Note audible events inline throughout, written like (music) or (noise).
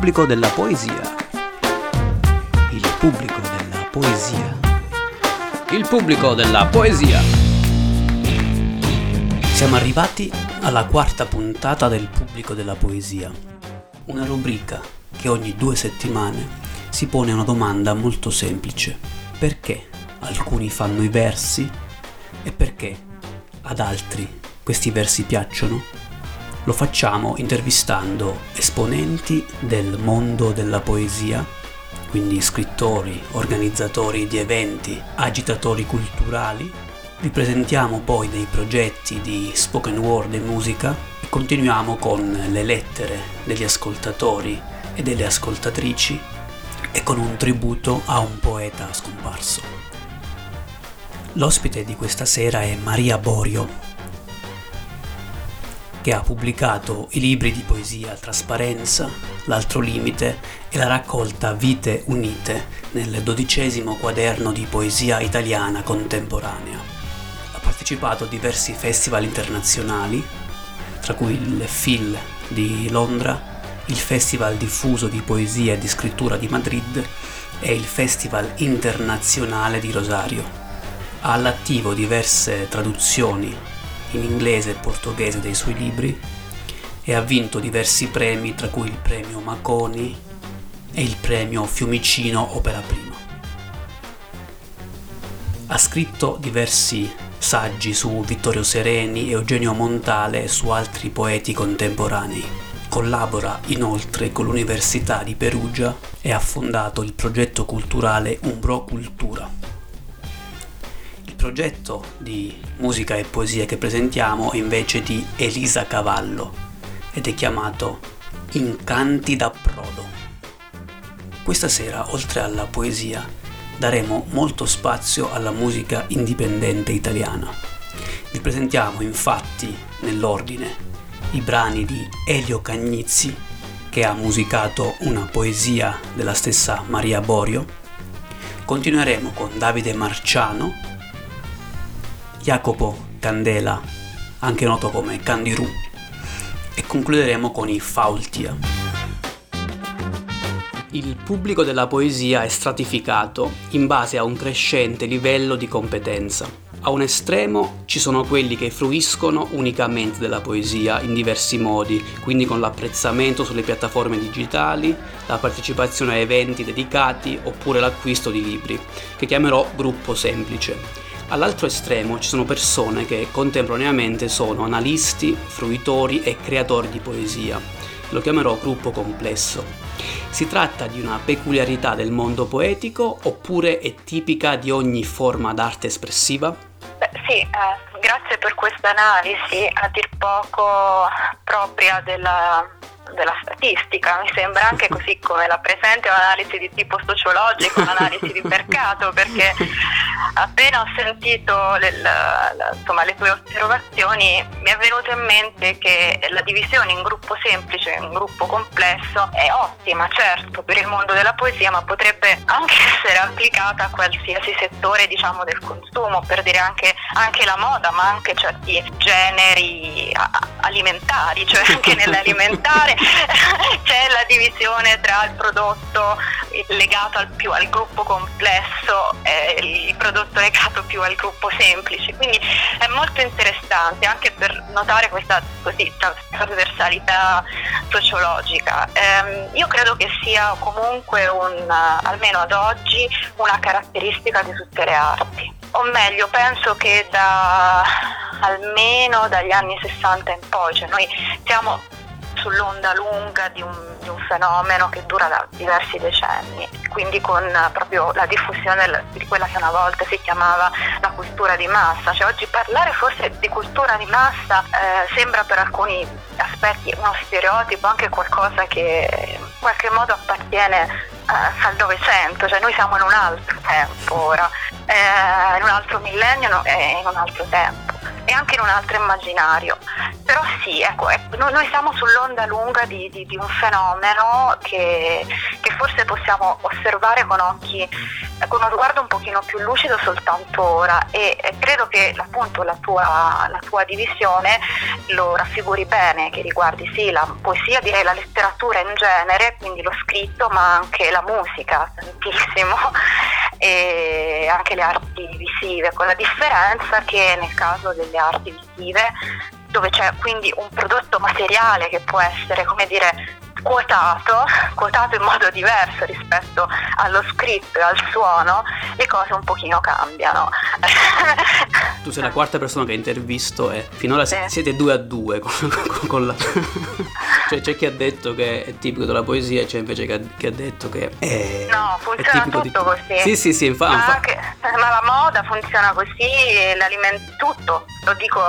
pubblico della poesia. Il pubblico della poesia. Il pubblico della poesia. Siamo arrivati alla quarta puntata del pubblico della poesia, una rubrica che ogni due settimane si pone una domanda molto semplice. Perché alcuni fanno i versi e perché ad altri questi versi piacciono? Lo facciamo intervistando esponenti del mondo della poesia, quindi scrittori, organizzatori di eventi, agitatori culturali. Vi presentiamo poi dei progetti di spoken word e musica e continuiamo con le lettere degli ascoltatori e delle ascoltatrici e con un tributo a un poeta scomparso. L'ospite di questa sera è Maria Borio, che ha pubblicato i libri di poesia Trasparenza, L'altro limite e la raccolta Vite Unite nel dodicesimo quaderno di poesia italiana contemporanea. Ha partecipato a diversi festival internazionali, tra cui il FIL di Londra, il Festival diffuso di poesia e di scrittura di Madrid e il Festival internazionale di Rosario. Ha all'attivo diverse traduzioni in inglese e portoghese dei suoi libri e ha vinto diversi premi, tra cui il premio Maconi e il premio Fiumicino Opera Prima. Ha scritto diversi saggi su Vittorio Sereni, Eugenio Montale e su altri poeti contemporanei. Collabora inoltre con l'Università di Perugia e ha fondato il progetto culturale Umbro Cultura progetto di musica e poesia che presentiamo è invece di Elisa Cavallo ed è chiamato Incanti da Prodo. Questa sera, oltre alla poesia, daremo molto spazio alla musica indipendente italiana. Vi presentiamo infatti nell'ordine i brani di Elio Cagnizzi, che ha musicato una poesia della stessa Maria Borio. Continueremo con Davide Marciano, Jacopo Candela, anche noto come Candiru, e concluderemo con i Faultia. Il pubblico della poesia è stratificato in base a un crescente livello di competenza. A un estremo ci sono quelli che fruiscono unicamente della poesia in diversi modi, quindi con l'apprezzamento sulle piattaforme digitali, la partecipazione a eventi dedicati oppure l'acquisto di libri, che chiamerò gruppo semplice. All'altro estremo ci sono persone che contemporaneamente sono analisti, fruitori e creatori di poesia. Lo chiamerò gruppo complesso. Si tratta di una peculiarità del mondo poetico oppure è tipica di ogni forma d'arte espressiva? Beh, sì, eh, grazie per questa analisi, a dir poco propria della, della statistica, mi sembra anche (laughs) così come la presente un'analisi di tipo sociologico, un'analisi di mercato, perché (laughs) appena ho sentito le, la, la, insomma, le tue osservazioni mi è venuto in mente che la divisione in gruppo semplice e in gruppo complesso è ottima, certo, per il mondo della poesia, ma potrebbe anche (laughs) essere applicata a qualsiasi settore diciamo, del consumo, per dire anche, anche la moda, ma anche certi generi alimentari, cioè (laughs) anche nell'alimentare (laughs) c'è la divisione tra il prodotto legato al, più al gruppo complesso e il prodotto legato più al gruppo semplice. Quindi è molto interessante anche per notare questa così, trasversalità sociologica. Eh, io credo che sia comunque un, almeno ad oggi una caratteristica di tutte le arti. O meglio, penso che da almeno dagli anni 60 in poi, cioè noi siamo sull'onda lunga di un, di un, fenomeno che dura da diversi decenni, quindi con proprio la diffusione di quella che una volta si chiamava la cultura di massa. Cioè, oggi parlare forse di cultura di massa eh, sembra per alcuni aspetti uno stereotipo, anche qualcosa che in qualche modo appartiene eh, al Novecento, cioè noi siamo in un altro tempo ora, eh, in un altro millennio e in un altro tempo e anche in un altro immaginario. Però sì, ecco, ecco noi siamo sull'onda lunga di, di, di un fenomeno che, che, forse possiamo osservare con occhi con uno sguardo un pochino più lucido soltanto ora. E, credo che appunto la tua, la tua, divisione lo raffiguri bene, che riguardi sì la poesia, direi la letteratura in genere, quindi lo scritto, ma anche la musica, tantissimo, (laughs) e anche le arti visive, con la differenza che nel caso delle arti visive dove c'è quindi un prodotto materiale che può essere, come dire, quotato, (laughs) quotato in modo diverso rispetto allo scritto e al suono, le cose un pochino cambiano. tu sei la quarta persona che intervisto e finora sì. siete due a due con, con, con la... (laughs) cioè c'è chi ha detto che è tipico della poesia e c'è invece chi ha, chi ha detto che è... No, funziona tutto di... così. Sì, sì, sì, infa- ma, infa- ma la moda funziona così, l'alimento, tutto, lo dico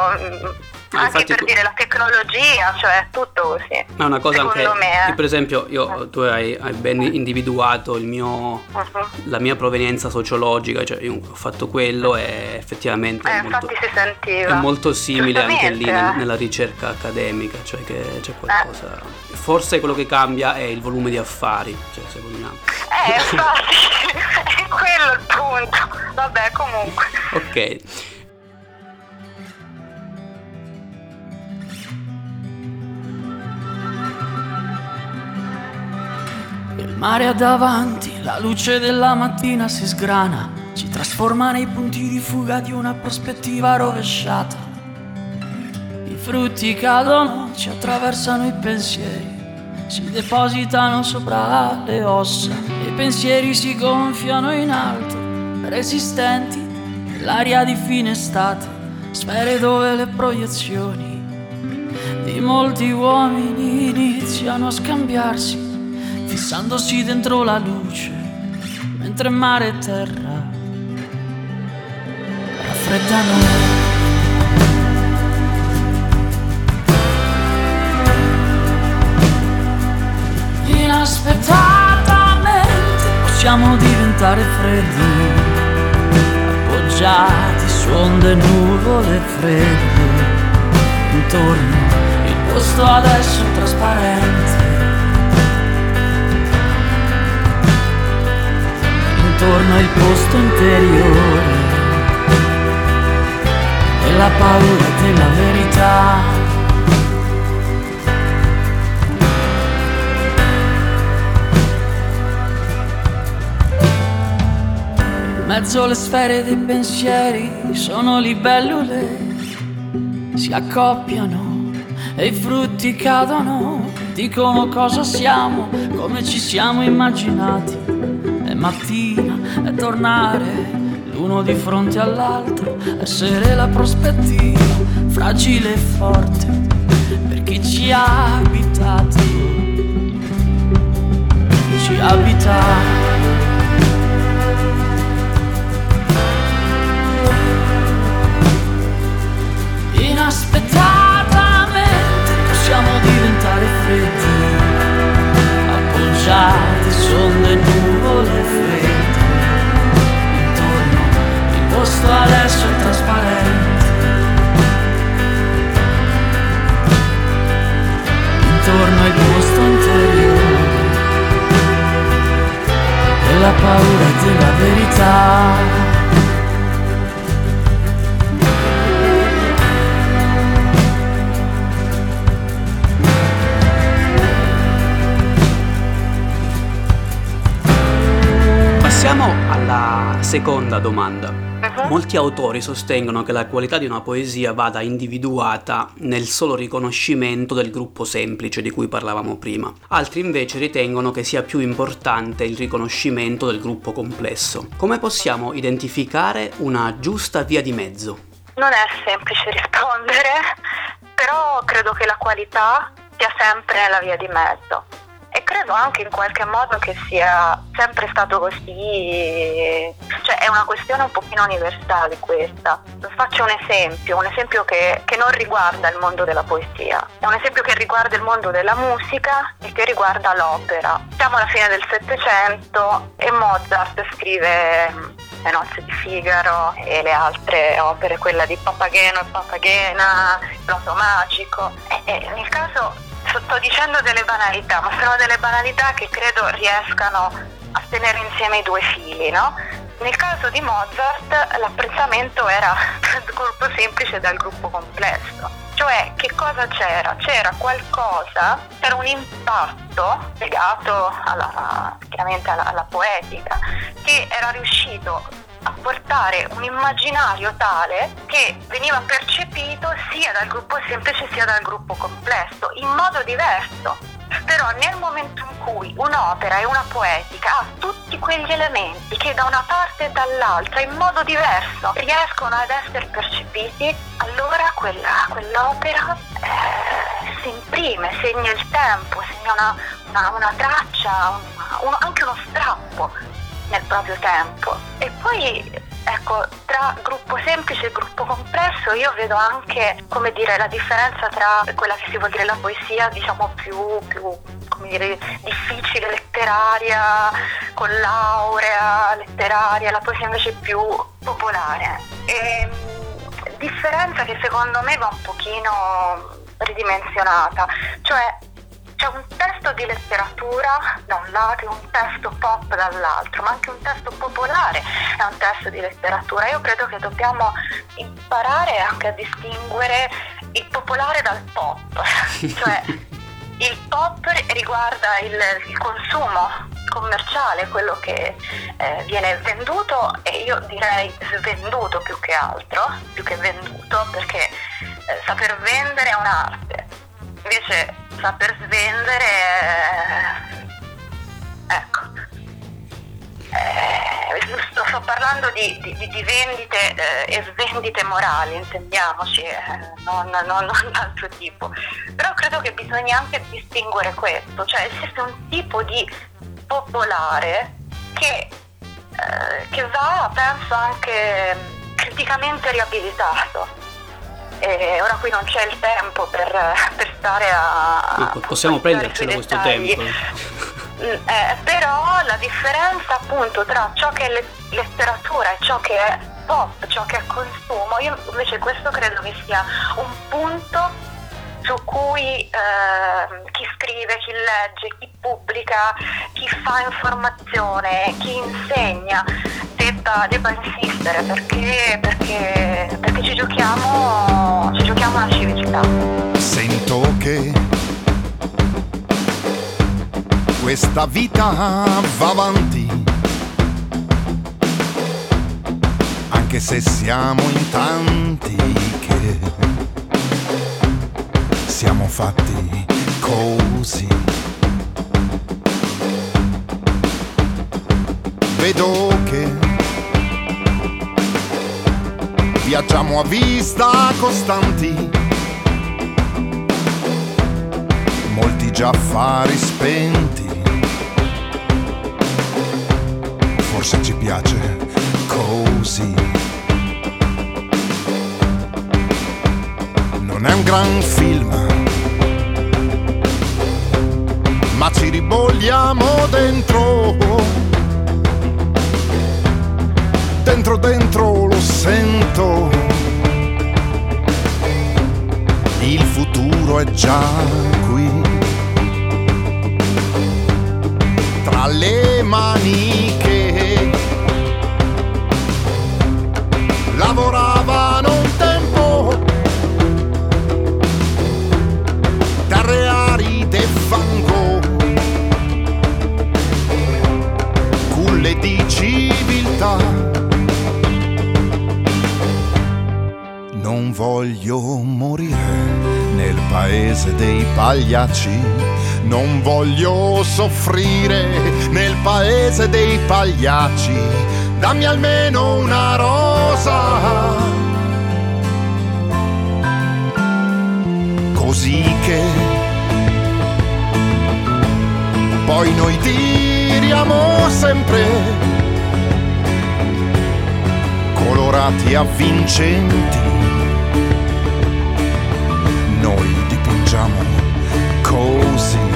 mm, anche per dire la tecnologia, cioè tutto così. Ma una cosa anche, me, eh. per esempio, io, tu hai, hai ben individuato mio, uh-huh. la mia provenienza sociologica, cioè io ho fatto quello e effettivamente eh, è, molto, è, molto, simile anche lì nel, nella ricerca accademica, cioè che c'è qualcosa... Eh. Forse quello che cambia è il volume di affari, cioè secondo me. Eh, (laughs) infatti, (laughs) è quello il punto. Vabbè, comunque. Ok. Mare è davanti, la luce della mattina si sgrana, ci trasforma nei punti di fuga di una prospettiva rovesciata. I frutti cadono, ci attraversano i pensieri, si depositano sopra le ossa e i pensieri si gonfiano in alto, resistenti, l'aria di fine estate, sfere dove le proiezioni di molti uomini iniziano a scambiarsi fissandosi dentro la luce, mentre mare e terra raffreddano. Inaspettatamente possiamo diventare freddi, appoggiati su onde nuvole fredde, intorno il posto adesso trasparente intorno il posto interiore. E la paura della verità. Mezzo alle sfere dei pensieri sono libellule, si accoppiano e i frutti cadono, dicono cosa siamo, come ci siamo immaginati. Mattina tornare l'uno di fronte all'altro, essere la prospettiva fragile e forte per chi ci ha abitato, ci abita. Inaspettatamente domanda. Uh-huh. Molti autori sostengono che la qualità di una poesia vada individuata nel solo riconoscimento del gruppo semplice di cui parlavamo prima. Altri invece ritengono che sia più importante il riconoscimento del gruppo complesso. Come possiamo identificare una giusta via di mezzo? Non è semplice rispondere, (laughs) però credo che la qualità sia sempre nella via di mezzo credo anche in qualche modo che sia sempre stato così, cioè è una questione un pochino universale questa. Faccio un esempio, un esempio che, che non riguarda il mondo della poesia, è un esempio che riguarda il mondo della musica e che riguarda l'opera. Siamo alla fine del Settecento e Mozart scrive mm, le nozze di Figaro e le altre opere, quella di Papageno e Papagena, il Plato Magico. E, e nel caso sto dicendo delle banalità, ma sono delle banalità che credo riescano a tenere insieme i due fili, no? Nel caso di Mozart l'apprezzamento era (laughs) dal gruppo semplice e dal gruppo complesso. Cioè che cosa c'era? C'era qualcosa, c'era un impatto legato alla, alla poetica che era riuscito a portare un immaginario tale che veniva percepito sia dal gruppo semplice sia dal gruppo complesso, in modo diverso. Però nel momento in cui un'opera e una poetica ha tutti quegli elementi che da una parte e dall'altra in modo diverso riescono ad essere percepiti, allora quella, quell'opera eh, si imprime, segna il tempo, segna una, una, una traccia, un, anche uno strappo nel proprio tempo. E poi ecco, tra gruppo semplice e gruppo complesso io vedo anche, come dire, la differenza tra quella che si vuol dire la poesia, diciamo più, più come dire, difficile, letteraria, con laurea letteraria, la poesia invece più popolare. E, differenza che secondo me va un pochino ridimensionata, cioè c'è un testo di letteratura da un lato e un testo pop dall'altro, ma anche un testo popolare è un testo di letteratura. Io credo che dobbiamo imparare anche a distinguere il popolare dal pop, (laughs) cioè il pop riguarda il, il consumo commerciale, quello che eh, viene venduto e io direi svenduto più che altro, più che venduto, perché eh, saper vendere è un'arte. Invece saper svendere, eh, ecco, eh, sto, sto, parlando di, di, di vendite eh, e svendite morali, intendiamoci, eh, non, non, non (laughs) altro tipo. Però credo che bisogna anche distinguere questo, cioè esiste un tipo di popolare che, eh, che va, penso, anche criticamente riabilitato e ora qui non c'è il tempo per, per stare a... Possiamo prendercelo questo tempo. Mm, (laughs) eh, però la differenza appunto tra ciò che è letteratura e ciò che è pop, ciò che è consumo, io invece questo credo che sia un punto su cui eh, chi scrive, chi legge, chi pubblica, chi fa informazione, chi insegna debba, debba insistere perché, perché, perché ci, giochiamo, ci giochiamo una civiltà. Sento che questa vita va avanti. Anche se siamo in tanti che siamo fatti così. Vedo che viaggiamo a vista costanti. Già affari spenti. Forse ci piace così. Non è un gran film ma ci ribolliamo dentro. Dentro, dentro lo sento. Il futuro è già qui. Le maniche lavoravano un tempo. Terre aride e fango di civiltà. Non voglio morire nel paese dei pagliacci, non voglio soffrire nel paese dei pagliacci, dammi almeno una rosa. Così che poi noi tiriamo sempre colorati avvincenti. Noi dipingiamo così.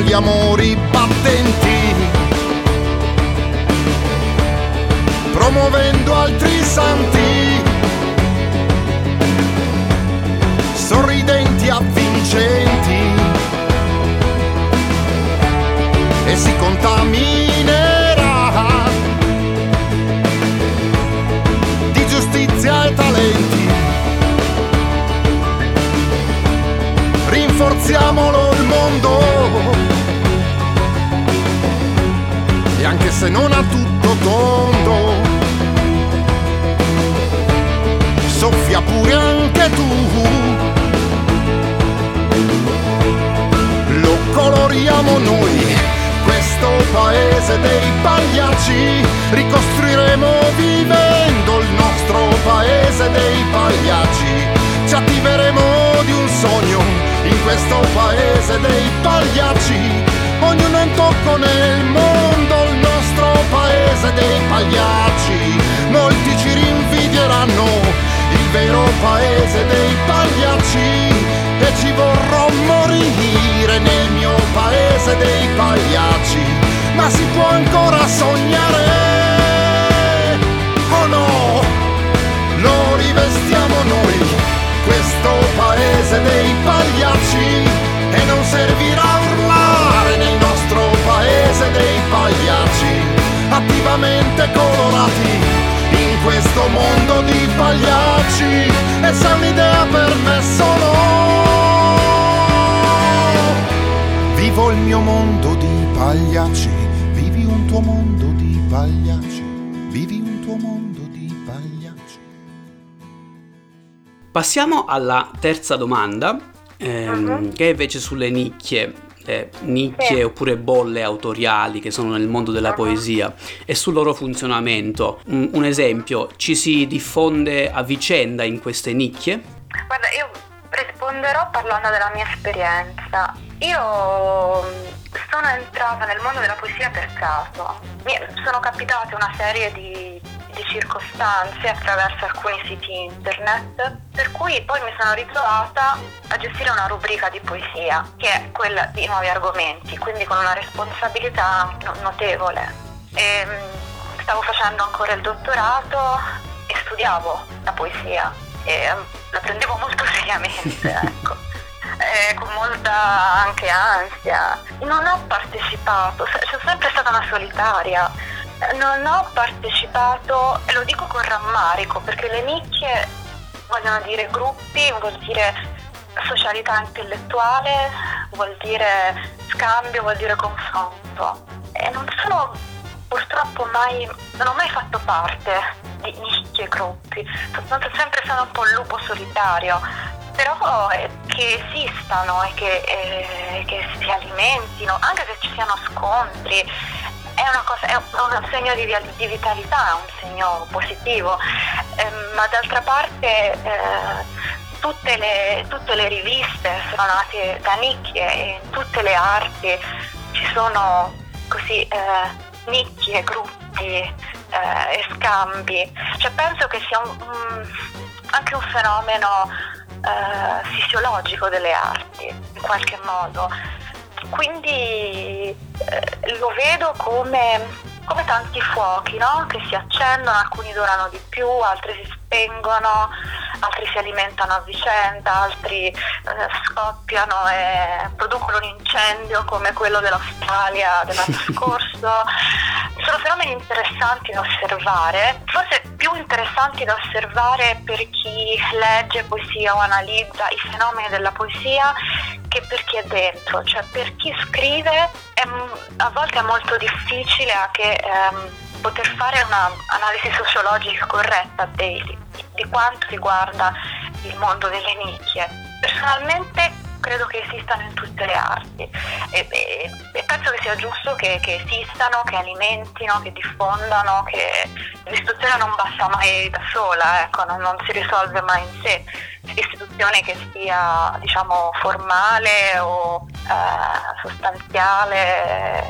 sono gli amori battenti. Promuovendo altri santi, sorridenti avvincenti, e si contaminerà di giustizia e talenti. Rinforziamolo il mondo. Contamina se non a tutto tondo. Soffia pure anche tu. Lo coloriamo noi, questo paese dei pagliacci. Ricostruiremo vivendo il nostro paese dei pagliacci. Ci attiveremo di un sogno in questo paese dei pagliacci ognuno un tocco nel mondo, paese dei pagliacci. Molti ci rinvidieranno, il vero paese dei pagliacci. E ci vorrò morire nel mio paese dei pagliacci. Ma si può ancora sognare, oh no, lo rivestiamo noi, questo paese dei attivamente colorati in questo mondo di pagliacci. E se un'idea per me sono, vivo il mio mondo di pagliacci, vivi un tuo mondo di pagliacci, vivi un tuo mondo di pagliacci. Passiamo alla terza domanda, ehm, Mhm. che è invece sulle nicchie, le nicchie Sì. oppure bolle autoriali che sono nel mondo della Mhm. poesia e sul loro funzionamento. Un, un esempio, ci si diffonde a vicenda in queste nicchie? Guarda, io risponderò parlando della mia esperienza. Io mh, sono entrata nel mondo della poesia per caso. Mi sono capitate una serie di, di circostanze attraverso alcuni siti internet, per cui poi mi sono ritrovata a gestire una rubrica di poesia, che è quella di nuovi argomenti, quindi con una responsabilità no- notevole. E, mh, stavo facendo ancora il dottorato e studiavo la poesia e ehm, la prendevo molto (laughs) seriamente, ecco. Eh, con molta anche ansia. Non ho partecipato, sono sempre stata una solitaria. Non ho partecipato, e lo dico con rammarico, perché le nicchie vogliono dire gruppi, vuol dire socialità intellettuale, vuol dire scambio, vuol dire confronto. E non sono purtroppo mai, non ho mai fatto parte di nicchie, gruppi, sono sempre stato un po' il lupo solitario, però che esistano e che, eh, che si alimentino, anche se ci siano scontri, è cosa, è un, segno di, di vitalità, un segno positivo, Ehm, ma d'altra parte eh, tutte, le, tutte le riviste sono nate da nicchie e in tutte le arti ci sono così eh, nicchie, gruppi eh, e scambi. Cioè, penso che sia un- un- anche un fenomeno eh, fisiologico delle arti, in qualche modo. Quindi eh, lo vedo come, come tanti fuochi no? che si accendono, alcuni durano di più, altri si spengono, altri si alimentano a vicenda, altri eh, scoppiano e producono un incendio come quello dell'Australia dell'anno (laughs) scorso. Sono fenomeni interessanti da osservare, forse più interessanti da osservare per chi legge poesia o analizza i fenomeni della poesia che per chi è dentro, cioè per chi scrive è a volte è molto difficile anche ehm, poter fare un'analisi sociologica corretta dei- di quanto riguarda il mondo delle nicchie. Personalmente credo che esistano in tutte le arti e, e- e penso che sia giusto che, che esistano, che alimentino, che diffondano, che l'istituzione non basta mai da sola, ecco, non, non si risolve mai in sé. L'istituzione che sia diciamo formale o eh, sostanziale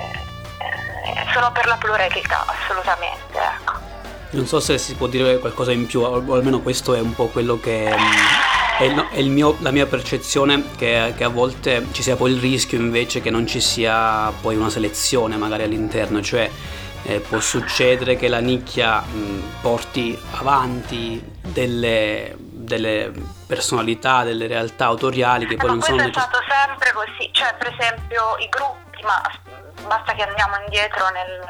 eh, sono per la pluralità assolutamente. Ecco. Non so se si può dire qualcosa in più, o almeno questo è un po' quello che mm, è, il- è il mio- la mia percezione, che, che a volte ci sia poi il rischio invece che non ci sia poi una selezione magari all'interno, cioè eh, può succedere che la nicchia mh, porti avanti delle, delle personalità, delle realtà autoriali che poi ma non sono questo è necess- stato sempre così, cioè per esempio i gruppi, ma basta che andiamo indietro nel,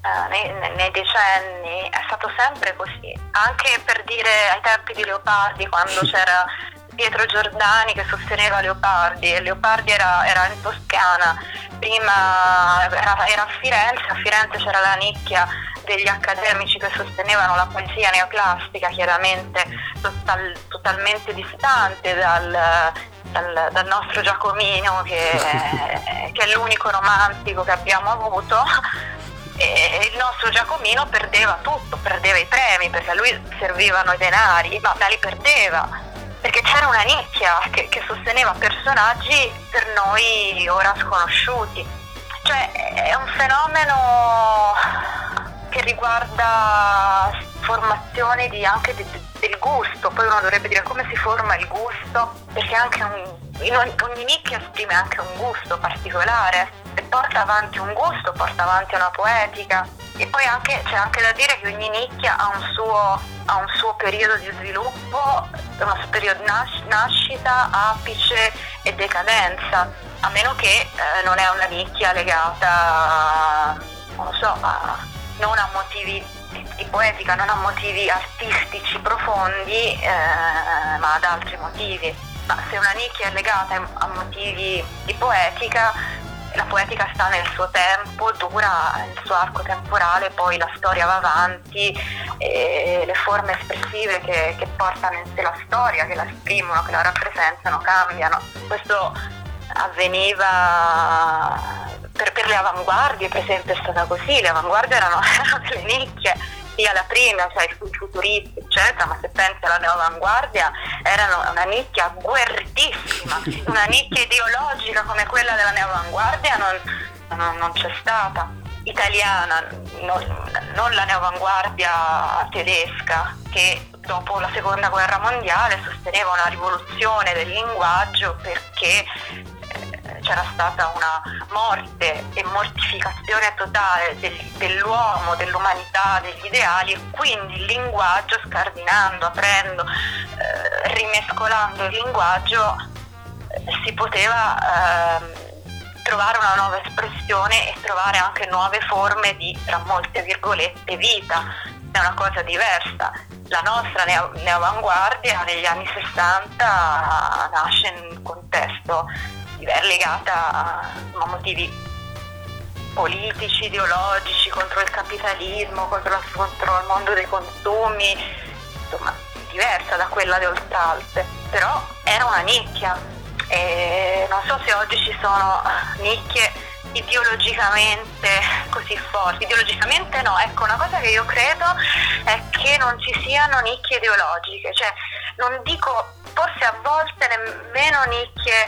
eh, nei, nei- decenni, è stato sempre così, anche per dire ai tempi di Leopardi quando (laughs) c'era Pietro Giordani che sosteneva Leopardi e Leopardi era, era in Toscana, prima era, era, a Firenze, a Firenze c'era la nicchia degli accademici che sostenevano la poesia neoclassica, chiaramente total, totalmente distante dal, dal, dal, nostro Giacomino che, (laughs) che è l'unico romantico che abbiamo avuto e il nostro Giacomino perdeva tutto, perdeva i premi perché a lui servivano i denari, ma, ma li perdeva perché c'era una nicchia che, che, sosteneva personaggi per noi ora sconosciuti. Cioè è un fenomeno che riguarda formazione di, anche di, del gusto, poi uno dovrebbe dire come si forma il gusto, perché un, ogni nicchia esprime anche un gusto particolare e porta avanti un gusto, porta avanti una poetica e poi anche, c'è anche da dire che ogni nicchia ha un suo, ha un suo periodo di sviluppo, uno periodo nas- nascita, apice e decadenza, a meno che eh, non è una nicchia legata, non so, a, non a motivi di poetica, non a motivi artistici profondi, eh, ma ad altri motivi. Ma se una nicchia è legata a motivi di poetica, la poetica sta nel suo tempo, dura il suo arco temporale, poi la storia va avanti e le forme espressive che, che portano in sé la storia, che la esprimono, che la rappresentano, cambiano. Questo avveniva per, per, le avanguardie, per esempio è stata così, le avanguardie erano, (laughs) erano delle nicchie sia la prima, cioè i futuristi, eccetera, ma se pensi alla neoavanguardia erano una nicchia guerritissima, (laughs) una nicchia ideologica come quella della neoavanguardia non, non, non c'è stata. Italiana, non, non la neoavanguardia tedesca, che dopo la seconda guerra mondiale sosteneva una rivoluzione del linguaggio perché c'era stata una morte e mortificazione totale del, dell'uomo, dell'umanità, degli ideali e quindi il linguaggio, scardinando, aprendo, eh, rimescolando il linguaggio, eh, si poteva eh, trovare una nuova espressione e trovare anche nuove forme di, tra molte virgolette, vita. È una cosa diversa. La nostra neo- neoavanguardia negli anni 60 nasce in un contesto legata a motivi politici, ideologici, contro il capitalismo, contro, la, contro il mondo dei consumi, insomma diversa da quella di Oltralpe, però era una nicchia. E non so se oggi ci sono nicchie ideologicamente così forti, ideologicamente no, ecco una cosa che io credo è che non ci siano nicchie ideologiche, cioè non dico forse a volte nemmeno nicchie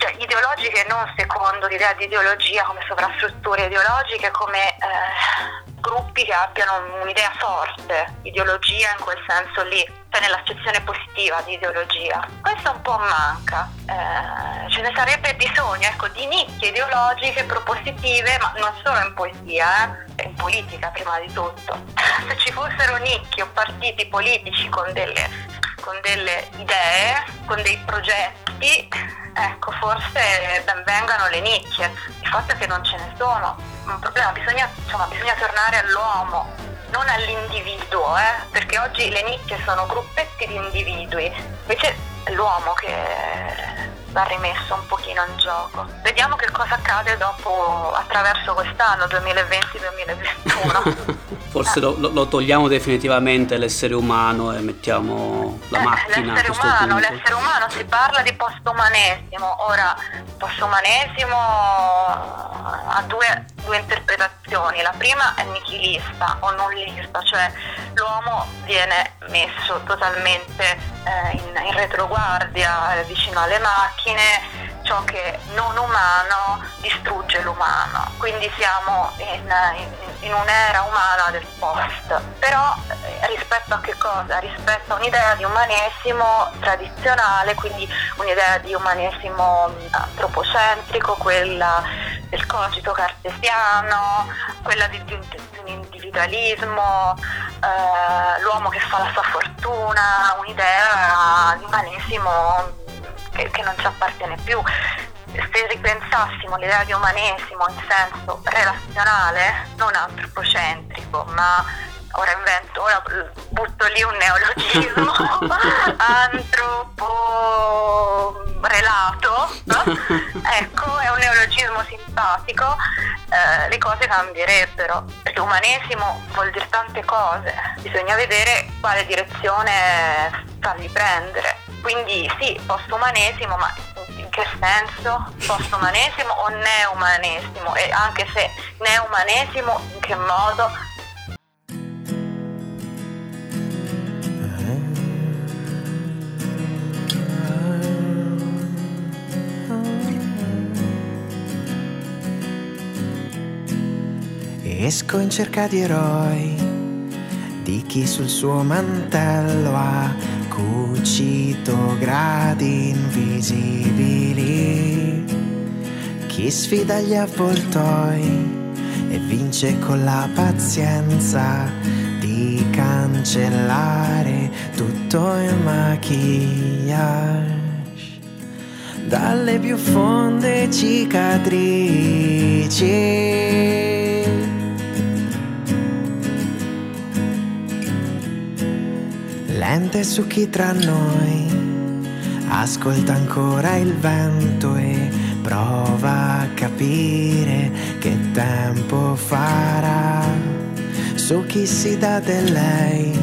cioè, ideologiche non secondo l'idea di ideologia come sovrastrutture ideologiche, come eh, gruppi che abbiano un'idea forte, ideologia in quel senso lì, cioè nell'accezione positiva di ideologia. Questo un po' manca, eh, ce ne sarebbe bisogno ecco, di nicchie ideologiche propositive, ma non solo in poesia, eh, in politica prima di tutto. (laughs) Se ci fossero nicchie o partiti politici con delle con delle idee, con dei progetti, ecco, forse ben vengano le nicchie. Il fatto è che non ce ne sono. Un problema, bisogna, insomma, bisogna tornare all'uomo, non all'individuo, eh? perché oggi le nicchie sono gruppetti di individui, invece è l'uomo che va rimesso un pochino in gioco. Vediamo che cosa accade dopo, attraverso quest'anno 2020-2021. (laughs) Forse eh. lo, lo, togliamo definitivamente l'essere umano e mettiamo la eh, macchina. L'essere umano, l'essere umano si parla di postumanesimo. Ora, postumanesimo ha due, due interpretazioni. La prima è nichilista o nullista, cioè l'uomo viene messo totalmente eh, in, in retroguardia, eh, vicino alle macchine ciò che non umano distrugge l'umano, quindi siamo in, in, in un'era umana del post, però eh, rispetto a che cosa? Rispetto a un'idea di umanesimo tradizionale, quindi un'idea di umanesimo antropocentrico, quella del cogito cartesiano, quella di, di, di un individualismo, eh, l'uomo che fa la sua fortuna, un'idea di umanesimo che, che non ci appartiene più. Se ripensassimo l'idea di umanesimo in senso relazionale, non antropocentrico, ma ora invento, ora butto lì un neologismo, (laughs) antroporelato, (laughs) ecco, è un neologismo simpatico, eh, le cose cambierebbero. Perché umanesimo vuol dire tante cose, bisogna vedere quale direzione fargli prendere. Quindi sì, post-umanesimo, ma in che senso? Post-umanesimo o neumanesimo? E anche se neumanesimo, in che modo? Esco in cerca di eroi, di chi sul suo mantello ha cucito gradi invisibili. Chi sfida gli avvoltoi e vince con la pazienza di cancellare tutto il maquillage dalle più fonde cicatrici. Lente su chi tra noi ascolta ancora il vento e prova a capire che tempo farà. Su chi si dà di lei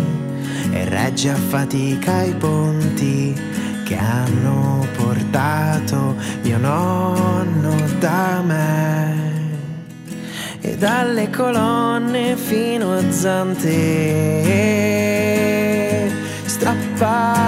e regge a fatica i ponti che hanno portato mio nonno da me. E dalle colonne fino a Zante goodbye.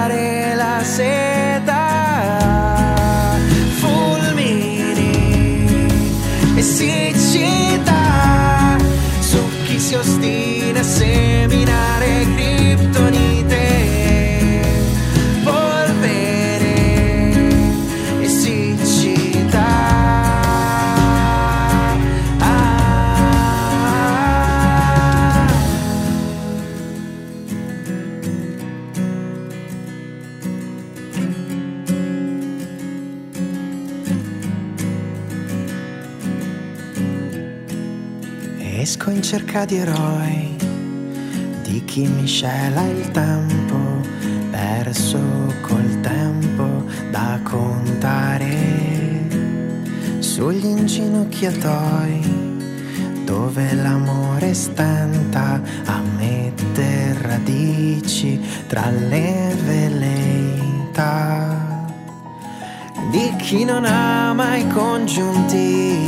Esco in cerca di eroi, di chi miscela il tempo, perso col tempo da contare. Sugli inginocchiatoi, dove l'amore stenta a mettere radici tra le veleità. Di chi non ama i congiuntivi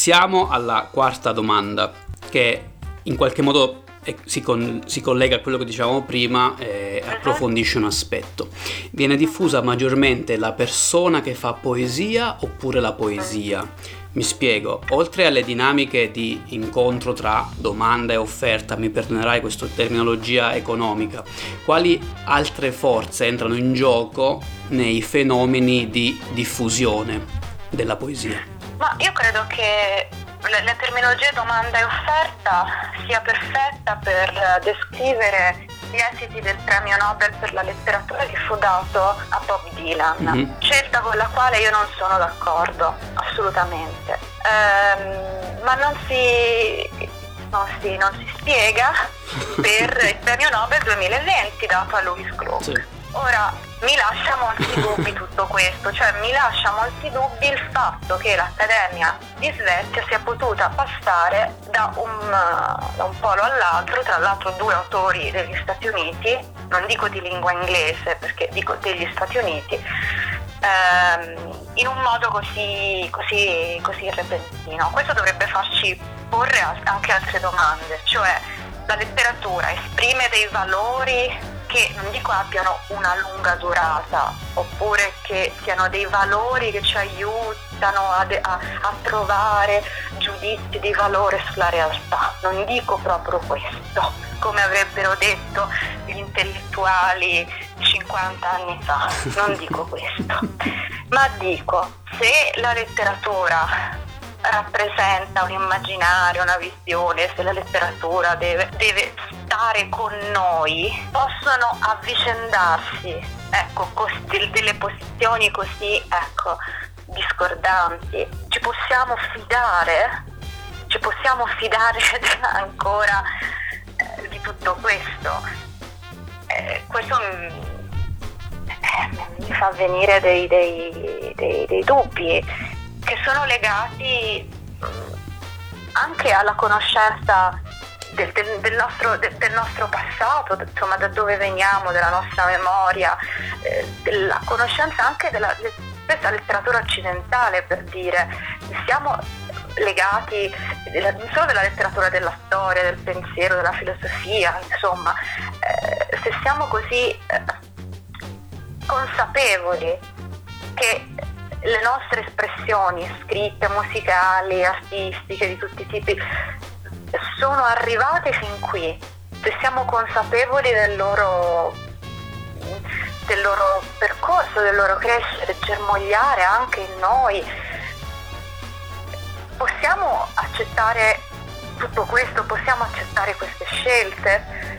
Passiamo alla quarta domanda, che in qualche modo si, con, si, collega a quello che dicevamo prima e approfondisce un aspetto. Viene diffusa maggiormente la persona che fa poesia oppure la poesia? Mi spiego, oltre alle dinamiche di incontro tra domanda e offerta, mi perdonerai questa terminologia economica, quali altre forze entrano in gioco nei fenomeni di diffusione? della poesia? Ma io credo che la terminologia domanda e offerta sia perfetta per descrivere gli esiti del premio Nobel per la letteratura che fu dato a Bob Dylan, mm-hmm. scelta con la quale io non sono d'accordo, assolutamente. Ehm, ma non si, non, si, non si, spiega (laughs) per il premio Nobel 2020 dato a Louis Gluck. Sì. Ora, mi lascia molti dubbi tutto questo, cioè mi lascia molti dubbi il fatto che l'Accademia di Svezia sia potuta passare da un, da un polo all'altro, tra l'altro due autori degli Stati Uniti, non dico di lingua inglese perché dico degli Stati Uniti, ehm, in un modo così, così, così repentino. Questo dovrebbe farci porre anche altre domande, cioè la letteratura esprime dei valori che non dico abbiano una lunga durata oppure che siano dei valori che ci aiutano a, a, a trovare giudizi di valore sulla realtà. Non dico proprio questo, come avrebbero detto gli intellettuali 50 anni fa, non dico (laughs) questo, ma dico se la letteratura rappresenta un immaginario, una visione, se la letteratura deve, deve stare con noi, possono avvicendarsi ecco, così, delle posizioni così ecco, discordanti. Ci possiamo fidare? Ci possiamo fidare (laughs) ancora eh, di tutto questo? Eh, questo mi, eh, mi fa venire dei, dei, dei, dei dubbi che sono legati mm, anche alla conoscenza del, del, nostro, del, nostro, passato, insomma da dove veniamo, della nostra memoria, eh, della conoscenza anche della stessa letteratura occidentale per dire, siamo legati non solo della letteratura della storia, del pensiero, della filosofia, insomma, eh, se siamo così eh, consapevoli che le nostre espressioni scritte, musicali, artistiche di tutti i tipi sono arrivate fin qui, se siamo consapevoli del loro, del loro percorso, del loro crescere, germogliare anche in noi, possiamo accettare tutto questo, possiamo accettare queste scelte,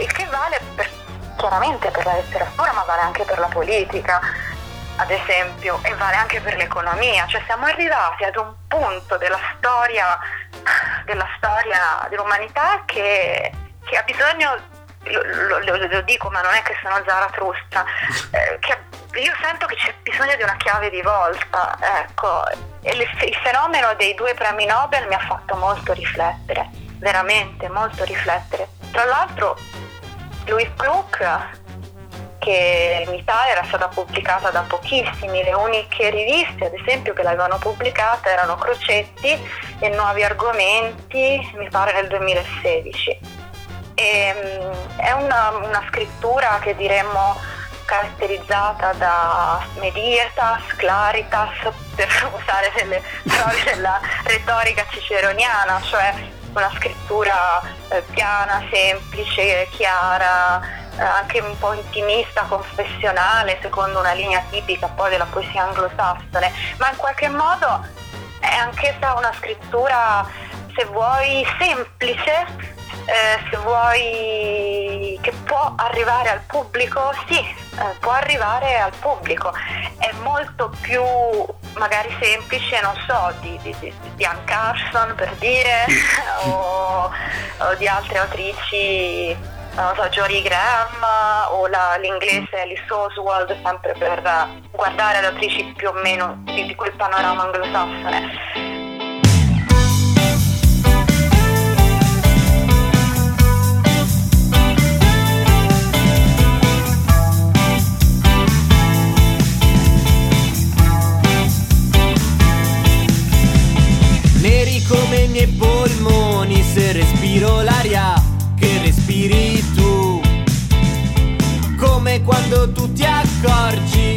il che vale per, chiaramente per la letteratura, ma vale anche per la politica ad esempio, e vale anche per l'economia, cioè siamo arrivati ad un punto della storia, della storia dell'umanità che, che ha bisogno, lo, lo, lo, dico ma non è che sono Zarathustra, eh, che io sento che c'è bisogno di una chiave di volta, ecco, e il, il fenomeno dei due premi Nobel mi ha fatto molto riflettere, veramente molto riflettere. Tra l'altro Louis Gluck che in Italia era stata pubblicata da pochissimi, le uniche riviste ad esempio che l'avevano pubblicata erano Crocetti e Nuovi Argomenti, mi pare nel 2016. E, ehm, è una, una scrittura che diremmo caratterizzata da medietas, claritas, per usare delle parole della retorica ciceroniana, cioè una scrittura eh, piana, semplice, chiara, anche un po' intimista, confessionale, secondo una linea tipica poi della poesia anglosassone, ma in qualche modo è anch'essa una scrittura, se vuoi, semplice, eh, se vuoi che può arrivare al pubblico, sì, eh, può arrivare al pubblico. È molto più magari semplice, non so, di, di, di, Anne Carson per dire, (laughs) o, o di altre autrici non so, Jory Graham o la, l'inglese Alice Oswald, sempre per guardare ad attrici più o meno di, di quel panorama anglosassone. Neri come i miei polmoni se respiro l'aria Quando tu ti accorgi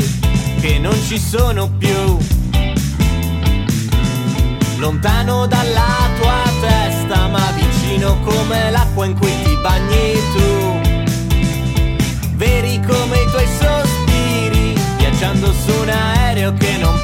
che non ci sono più. Lontano dalla tua testa, ma vicino come l'acqua in cui ti bagni tu. Veri come i tuoi sospiri, viaggiando su un aereo che non